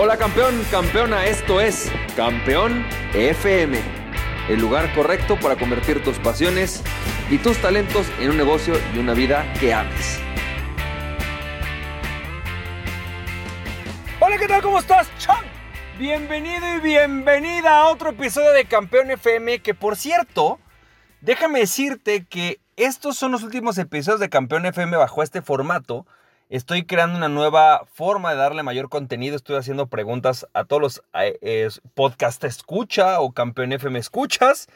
Hola campeón, campeona, esto es Campeón FM, el lugar correcto para convertir tus pasiones y tus talentos en un negocio y una vida que ames. Hola, ¿qué tal? ¿Cómo estás, champ? Bienvenido y bienvenida a otro episodio de Campeón FM, que por cierto, déjame decirte que estos son los últimos episodios de Campeón FM bajo este formato Estoy creando una nueva forma de darle mayor contenido. Estoy haciendo preguntas a todos los eh, podcast escucha o campeón FM escuchas.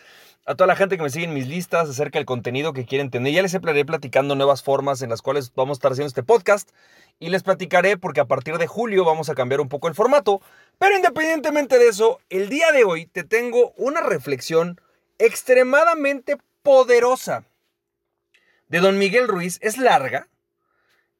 A toda la gente que me sigue en mis listas acerca del contenido que quieren tener. Ya les estaré platicando nuevas formas en las cuales vamos a estar haciendo este podcast. Y les platicaré porque a partir de julio vamos a cambiar un poco el formato. Pero independientemente de eso, el día de hoy te tengo una reflexión extremadamente poderosa de don Miguel Ruiz. Es larga,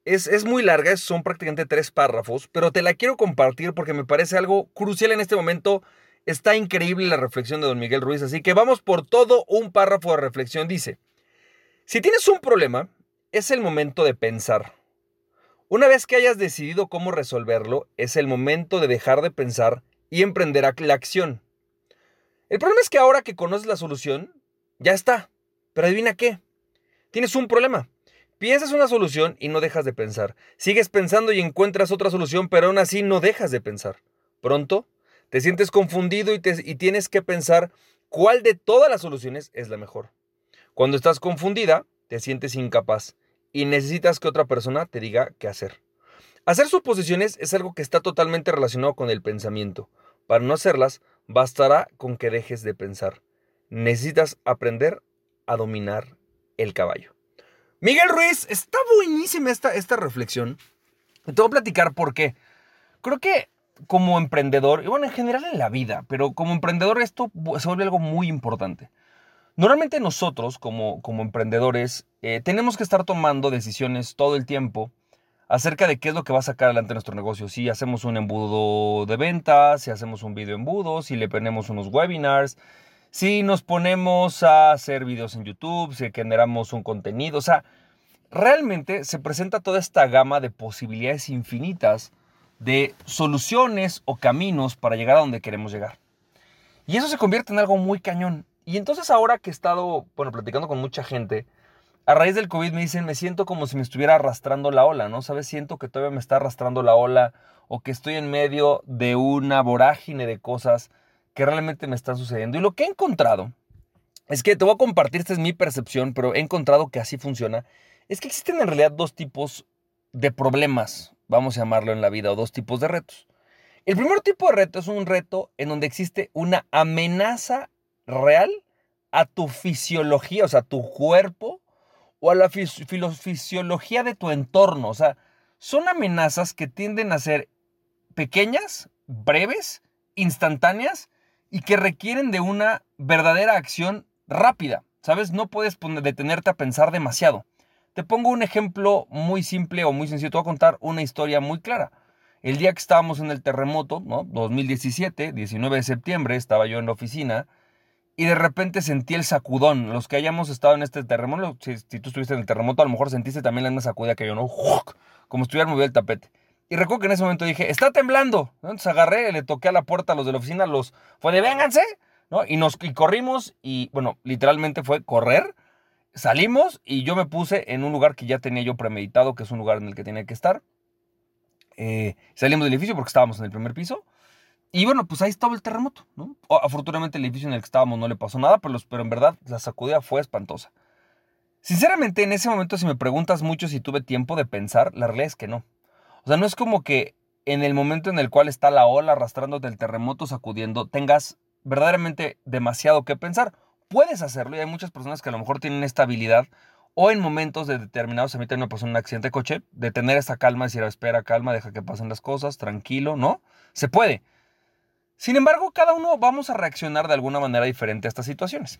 es, muy larga, son prácticamente tres párrafos, pero te la quiero compartir porque me parece algo crucial en este momento. Está increíble la reflexión de don Miguel Ruiz, así que vamos por todo un párrafo de reflexión. Dice, si tienes un problema, es el momento de pensar. Una vez que hayas decidido cómo resolverlo, es el momento de dejar de pensar y emprender la acción. El problema es que ahora que conoces la solución, ya está. Pero adivina qué. Tienes un problema. Piensas una solución y no dejas de pensar. Sigues pensando y encuentras otra solución, pero aún así no dejas de pensar. Pronto, te sientes confundido y, y tienes que pensar cuál de todas las soluciones es la mejor. Cuando estás confundida, te sientes incapaz y necesitas que otra persona te diga qué hacer. Hacer suposiciones es algo que está totalmente relacionado con el pensamiento. Para no hacerlas, bastará con que dejes de pensar. Necesitas aprender a dominar el caballo. Miguel Ruiz, está buenísima esta, esta reflexión. Te voy a platicar por qué. Creo que como emprendedor, y bueno, en general en la vida, pero como emprendedor esto se vuelve algo muy importante. Normalmente nosotros como, como emprendedores eh, tenemos que estar tomando decisiones todo el tiempo acerca de qué es lo que va a sacar adelante nuestro negocio. Si hacemos un embudo de ventas, si hacemos un video embudo, si le ponemos unos webinars, si nos ponemos a hacer videos en YouTube, si generamos un contenido, o sea, realmente se presenta toda esta gama de posibilidades infinitas de soluciones o caminos para llegar a donde queremos llegar. Y eso se convierte en algo muy cañón. Y entonces ahora que he estado, bueno, platicando con mucha gente, a raíz del COVID me dicen, me siento como si me estuviera arrastrando la ola, ¿no? ¿Sabes? Siento que todavía me está arrastrando la ola o que estoy en medio de una vorágine de cosas que realmente me están sucediendo. Y lo que he encontrado es que te voy a compartir, esta es mi percepción, pero he encontrado que así funciona, es que existen en realidad dos tipos de problemas, vamos a llamarlo en la vida, o dos tipos de retos. El primer tipo de reto es un reto en donde existe una amenaza real a tu fisiología, o sea, a tu cuerpo, o a la fisiología de tu entorno. O sea, son amenazas que tienden a ser pequeñas, breves, instantáneas y que requieren de una verdadera acción rápida. ¿Sabes? No puedes detenerte a pensar demasiado. Te pongo un ejemplo muy simple o muy sencillo. Te voy a contar una historia muy clara. El día que estábamos en el terremoto, ¿no? 2017, 19 de septiembre, estaba yo en la oficina y de repente sentí el sacudón. Los que hayamos estado en este terremoto, si, tú estuviste en el terremoto, a lo mejor sentiste también la misma sacudida que yo, ¿no? Como si estuviera moviendo el tapete. Y recuerdo que en ese momento dije, está temblando. Entonces agarré, le toqué a la puerta a los de la oficina, los fue de vénganse, ¿no? Y nos y corrimos y, bueno, literalmente fue correr. Salimos y yo me puse en un lugar que ya tenía yo premeditado, que es un lugar en el que tenía que estar. Eh, salimos del edificio porque estábamos en el primer piso. Y bueno, pues ahí estaba el terremoto. Afortunadamente el edificio en el que estábamos no le pasó nada, pero, pero en verdad la sacudida fue espantosa. Sinceramente, en ese momento, si me preguntas mucho si tuve tiempo de pensar, la realidad es que no. O sea, no es como que en el momento en el cual está la ola arrastrándote el terremoto, sacudiendo, tengas verdaderamente demasiado que pensar. Puedes hacerlo y hay muchas personas que a lo mejor tienen esta habilidad o en momentos de determinados, a mí también me pasó un accidente de coche, de tener esa calma, decir, espera, calma, deja que pasen las cosas, tranquilo, ¿no? Se puede. Sin embargo, cada uno vamos a reaccionar de alguna manera diferente a estas situaciones.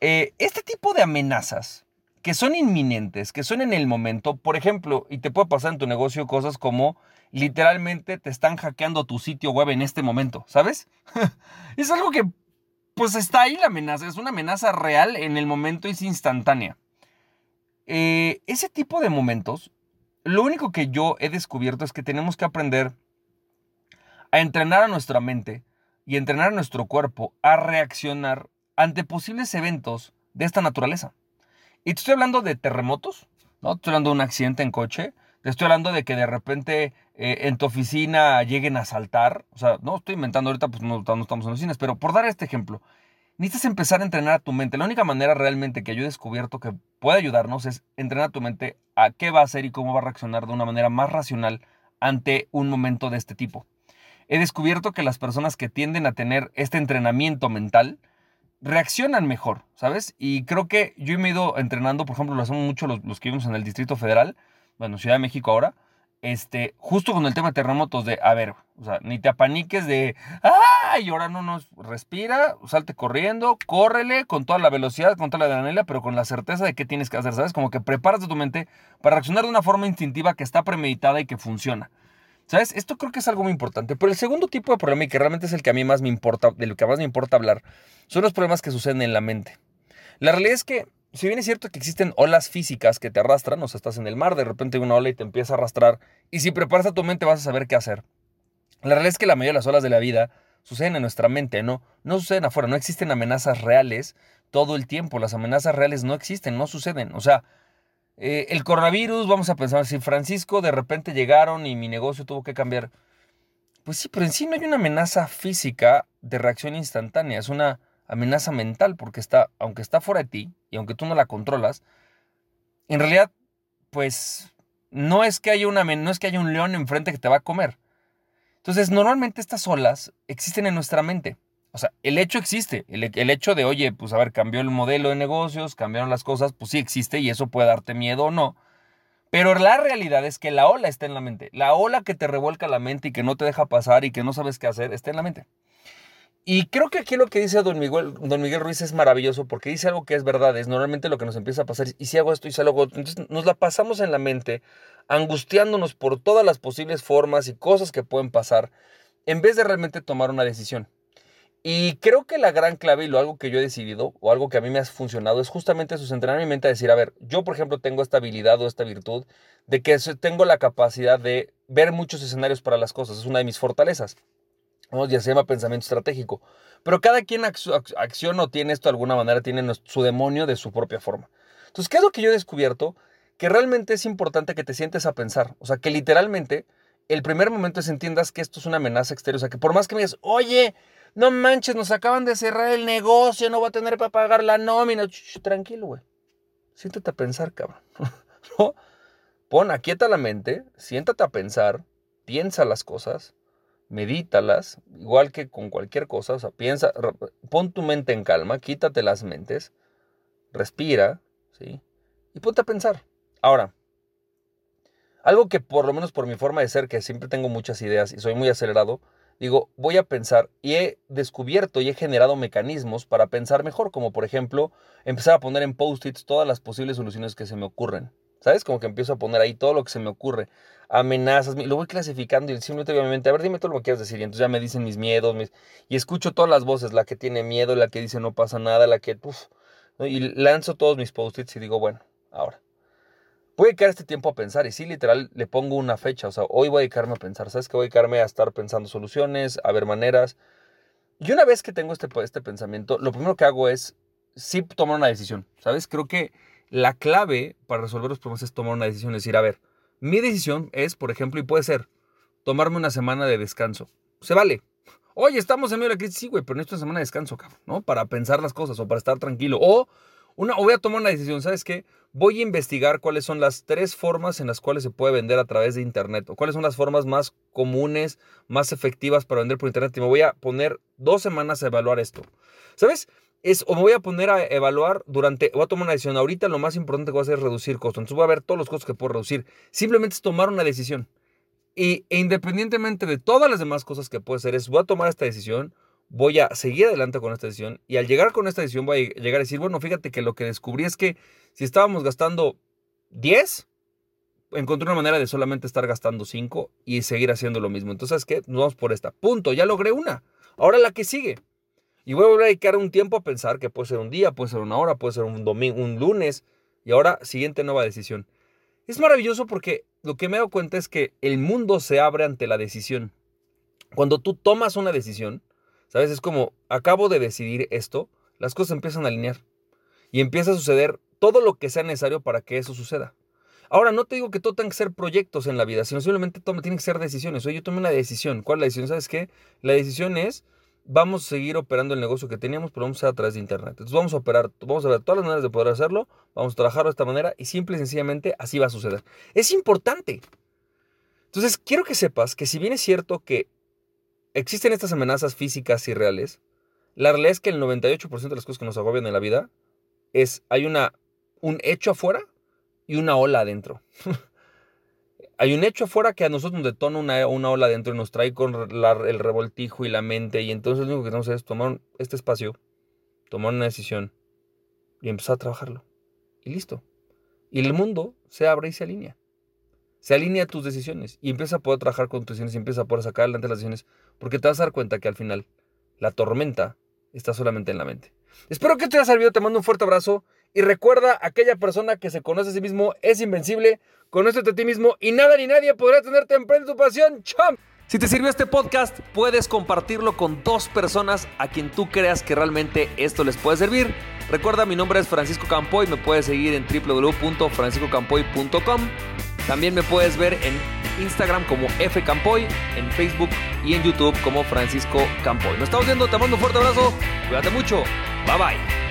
Eh, este tipo de amenazas que son inminentes, que son en el momento, por ejemplo, y te puede pasar en tu negocio cosas como literalmente te están hackeando tu sitio web en este momento, ¿sabes? es algo que pues está ahí la amenaza, es una amenaza real en el momento, es instantánea. Eh, ese tipo de momentos, lo único que yo he descubierto es que tenemos que aprender a entrenar a nuestra mente y entrenar a nuestro cuerpo a reaccionar ante posibles eventos de esta naturaleza. Y te estoy hablando de terremotos, ¿no? Te estoy hablando de un accidente en coche, te estoy hablando de que de repente eh, en tu oficina lleguen a saltar. O sea, no estoy inventando ahorita, pues no, estamos en oficinas, pero por dar este ejemplo, necesitas empezar a entrenar a tu mente. La única manera realmente que yo he descubierto que puede ayudarnos es entrenar a tu mente a qué va a hacer y cómo va a reaccionar de una manera más racional ante un momento de este tipo. He descubierto que las personas que tienden a tener este entrenamiento mental reaccionan mejor, ¿sabes? Y creo que yo me he ido entrenando, por ejemplo, lo hacemos mucho los, los que vivimos en el Distrito Federal, bueno, Ciudad de México ahora, este, justo con el tema de terremotos, de, a ver, o sea, ni te apaniques de, ¡ay! ahora no nos respira, salte corriendo, córrele con toda la velocidad, con toda la adrenalina, pero con la certeza de qué tienes que hacer, ¿sabes? Como que preparas tu mente para reaccionar de una forma instintiva que está premeditada y que funciona. ¿Sabes? Esto creo que es algo muy importante. Pero el segundo tipo de problema, y que realmente es el que a mí más me importa, de que más me importa hablar, son los problemas que suceden en la mente. La realidad es que si bien es cierto que existen olas físicas que te arrastran, o sea, estás en el mar, de repente hay una ola y te empieza a arrastrar, y si preparas a tu mente vas a saber qué hacer. La realidad es que la mayoría de las olas de la vida suceden en nuestra mente, ¿no? No suceden afuera, no existen amenazas reales todo el tiempo, las amenazas reales no existen, no suceden. O sea, eh, el coronavirus, vamos a pensar, si Francisco de repente llegaron y mi negocio tuvo que cambiar, pues sí, pero en sí no hay una amenaza física de reacción instantánea, es una amenaza mental, porque está, aunque está fuera de ti y aunque tú no la controlas, en realidad, pues no es que haya una, no es que haya un león enfrente que te va a comer. Entonces, normalmente estas olas existen en nuestra mente. O sea, el hecho existe. El, hecho de, oye, pues a ver, cambió el modelo de negocios, cambiaron las cosas, pues sí existe y eso puede darte miedo o no. Pero la realidad es que la ola está en la mente. La ola que te revuelca la mente y que no te deja pasar y que no sabes qué hacer, está en la mente. Y creo que aquí lo que dice don Miguel, don Miguel Ruiz es maravilloso porque dice algo que es verdad, es normalmente lo que nos empieza a pasar, y si hago esto y si hago esto, entonces nos la pasamos en la mente angustiándonos por todas las posibles formas y cosas que pueden pasar, en vez de realmente tomar una decisión. Y creo que la gran clave y lo algo que yo he decidido o algo que a mí me ha funcionado es justamente entrenar mi mente a decir, a ver, yo por ejemplo tengo esta habilidad o esta virtud de que tengo la capacidad de ver muchos escenarios para las cosas, es una de mis fortalezas. Ya se llama pensamiento estratégico. Pero cada quien acciona o tiene esto de alguna manera, tiene su demonio de su propia forma. Entonces, ¿qué es lo que yo he descubierto? Que realmente es importante que te sientes a pensar. O sea, que literalmente el primer momento es entiendas que esto es una amenaza exterior. O sea, que por más que me digas, oye, no manches, nos acaban de cerrar el negocio, no voy a tener para pagar la nómina. tranquilo, güey. Siéntate a pensar, cabrón. ¿No? Pon, aquieta la mente, siéntate a pensar, piensa las cosas medítalas, igual que con cualquier cosa, o sea, piensa, pon tu mente en calma, quítate las mentes, respira, ¿sí? Y ponte a pensar. Ahora, algo que por lo menos por mi forma de ser, que siempre tengo muchas ideas y soy muy acelerado, digo, voy a pensar y he descubierto y he generado mecanismos para pensar mejor, como por ejemplo, empezar a poner en post-its todas las posibles soluciones que se me ocurren. ¿Sabes? Como que empiezo a poner ahí todo lo que se me ocurre. Amenazas, lo voy clasificando y simplemente obviamente, a ver, dime todo lo que quieres decir. Y entonces ya me dicen mis miedos, mis... y escucho todas las voces, la que tiene miedo, la que dice no pasa nada, la que... Uf, Y lanzo todos mis post-its y digo, bueno, ahora. Voy a dedicar este tiempo a pensar y sí, literal, le pongo una fecha. O sea, hoy voy a dedicarme a pensar. ¿Sabes que Voy a dedicarme a estar pensando soluciones, a ver maneras. Y una vez que tengo este, este pensamiento, lo primero que hago es sí tomar una decisión. ¿Sabes? Creo que la clave para resolver los problemas es tomar una decisión, es decir, a ver, mi decisión es, por ejemplo, y puede ser, tomarme una semana de descanso. Se vale. Oye, estamos en medio de la crisis, sí, güey, pero necesito una semana de descanso, cabrón, ¿no? Para pensar las cosas o para estar tranquilo. O, una, o voy a tomar una decisión, ¿sabes qué? Voy a investigar cuáles son las tres formas en las cuales se puede vender a través de Internet, o cuáles son las formas más comunes, más efectivas para vender por Internet. Y me voy a poner dos semanas a evaluar esto. ¿Sabes? es o me voy a poner a evaluar durante, voy a tomar una decisión. Ahorita lo más importante que voy a hacer es reducir costos. Entonces voy a ver todos los costos que puedo reducir. Simplemente es tomar una decisión. Y, e independientemente de todas las demás cosas que puedo hacer, es voy a tomar esta decisión, voy a seguir adelante con esta decisión. Y al llegar con esta decisión voy a llegar a decir, bueno, fíjate que lo que descubrí es que si estábamos gastando 10, encontré una manera de solamente estar gastando 5 y seguir haciendo lo mismo. Entonces, ¿qué? Nos vamos por esta. Punto, ya logré una. Ahora la que sigue. Y voy a volver a dedicar un tiempo a pensar que puede ser un día, puede ser una hora, puede ser un domingo, un lunes. Y ahora, siguiente nueva decisión. Es maravilloso porque lo que me he dado cuenta es que el mundo se abre ante la decisión. cuando tú tomas una decisión, ¿sabes? Es como, acabo de decidir esto, las cosas empiezan a alinear y empieza a suceder todo lo que sea necesario para que eso suceda. Ahora, no te digo que todo tenga que ser proyectos en la vida, sino simplemente toma, tienen que ser decisiones. Oye, yo tomé una decisión. ¿Cuál es la decisión? ¿Sabes qué? La decisión es, vamos a seguir operando el negocio que teníamos, pero vamos a hacer a través de Internet. Entonces vamos a operar, vamos a ver todas las maneras de poder hacerlo, vamos a trabajar de esta manera y simple y sencillamente así va a suceder. Es importante. Entonces, quiero que sepas que si bien es cierto que existen estas amenazas físicas y reales, la realidad es que el 98% de las cosas que nos agobian en la vida es, hay una, un hecho afuera y una ola adentro. Hay un hecho afuera que a nosotros nos detona una, una ola adentro y nos trae con el revoltijo y la mente. Y entonces lo único que tenemos es tomar este espacio, tomar una decisión y empezar a trabajarlo. Y listo. Y el mundo se abre y se alinea. Se alinea a tus decisiones y empieza a poder trabajar con tus decisiones y empieza a poder sacar adelante las decisiones porque te vas a dar cuenta que al final la tormenta está solamente en la mente. Espero que te haya servido, te mando un fuerte abrazo y recuerda, aquella persona que se conoce a sí mismo es invencible, conócete a ti mismo y nada ni nadie podrá tenerte en plena tu pasión. ¡Cham! Si te sirvió este podcast, puedes compartirlo con dos personas a quien tú creas que realmente esto les puede servir. Recuerda, mi nombre es Francisco Campoy, me puedes seguir en www.franciscocampoy.com. También me puedes ver en Instagram como F Campoy, en Facebook y en YouTube como Francisco Campoy. Nos estamos viendo, te mando un fuerte abrazo, cuídate mucho, bye bye.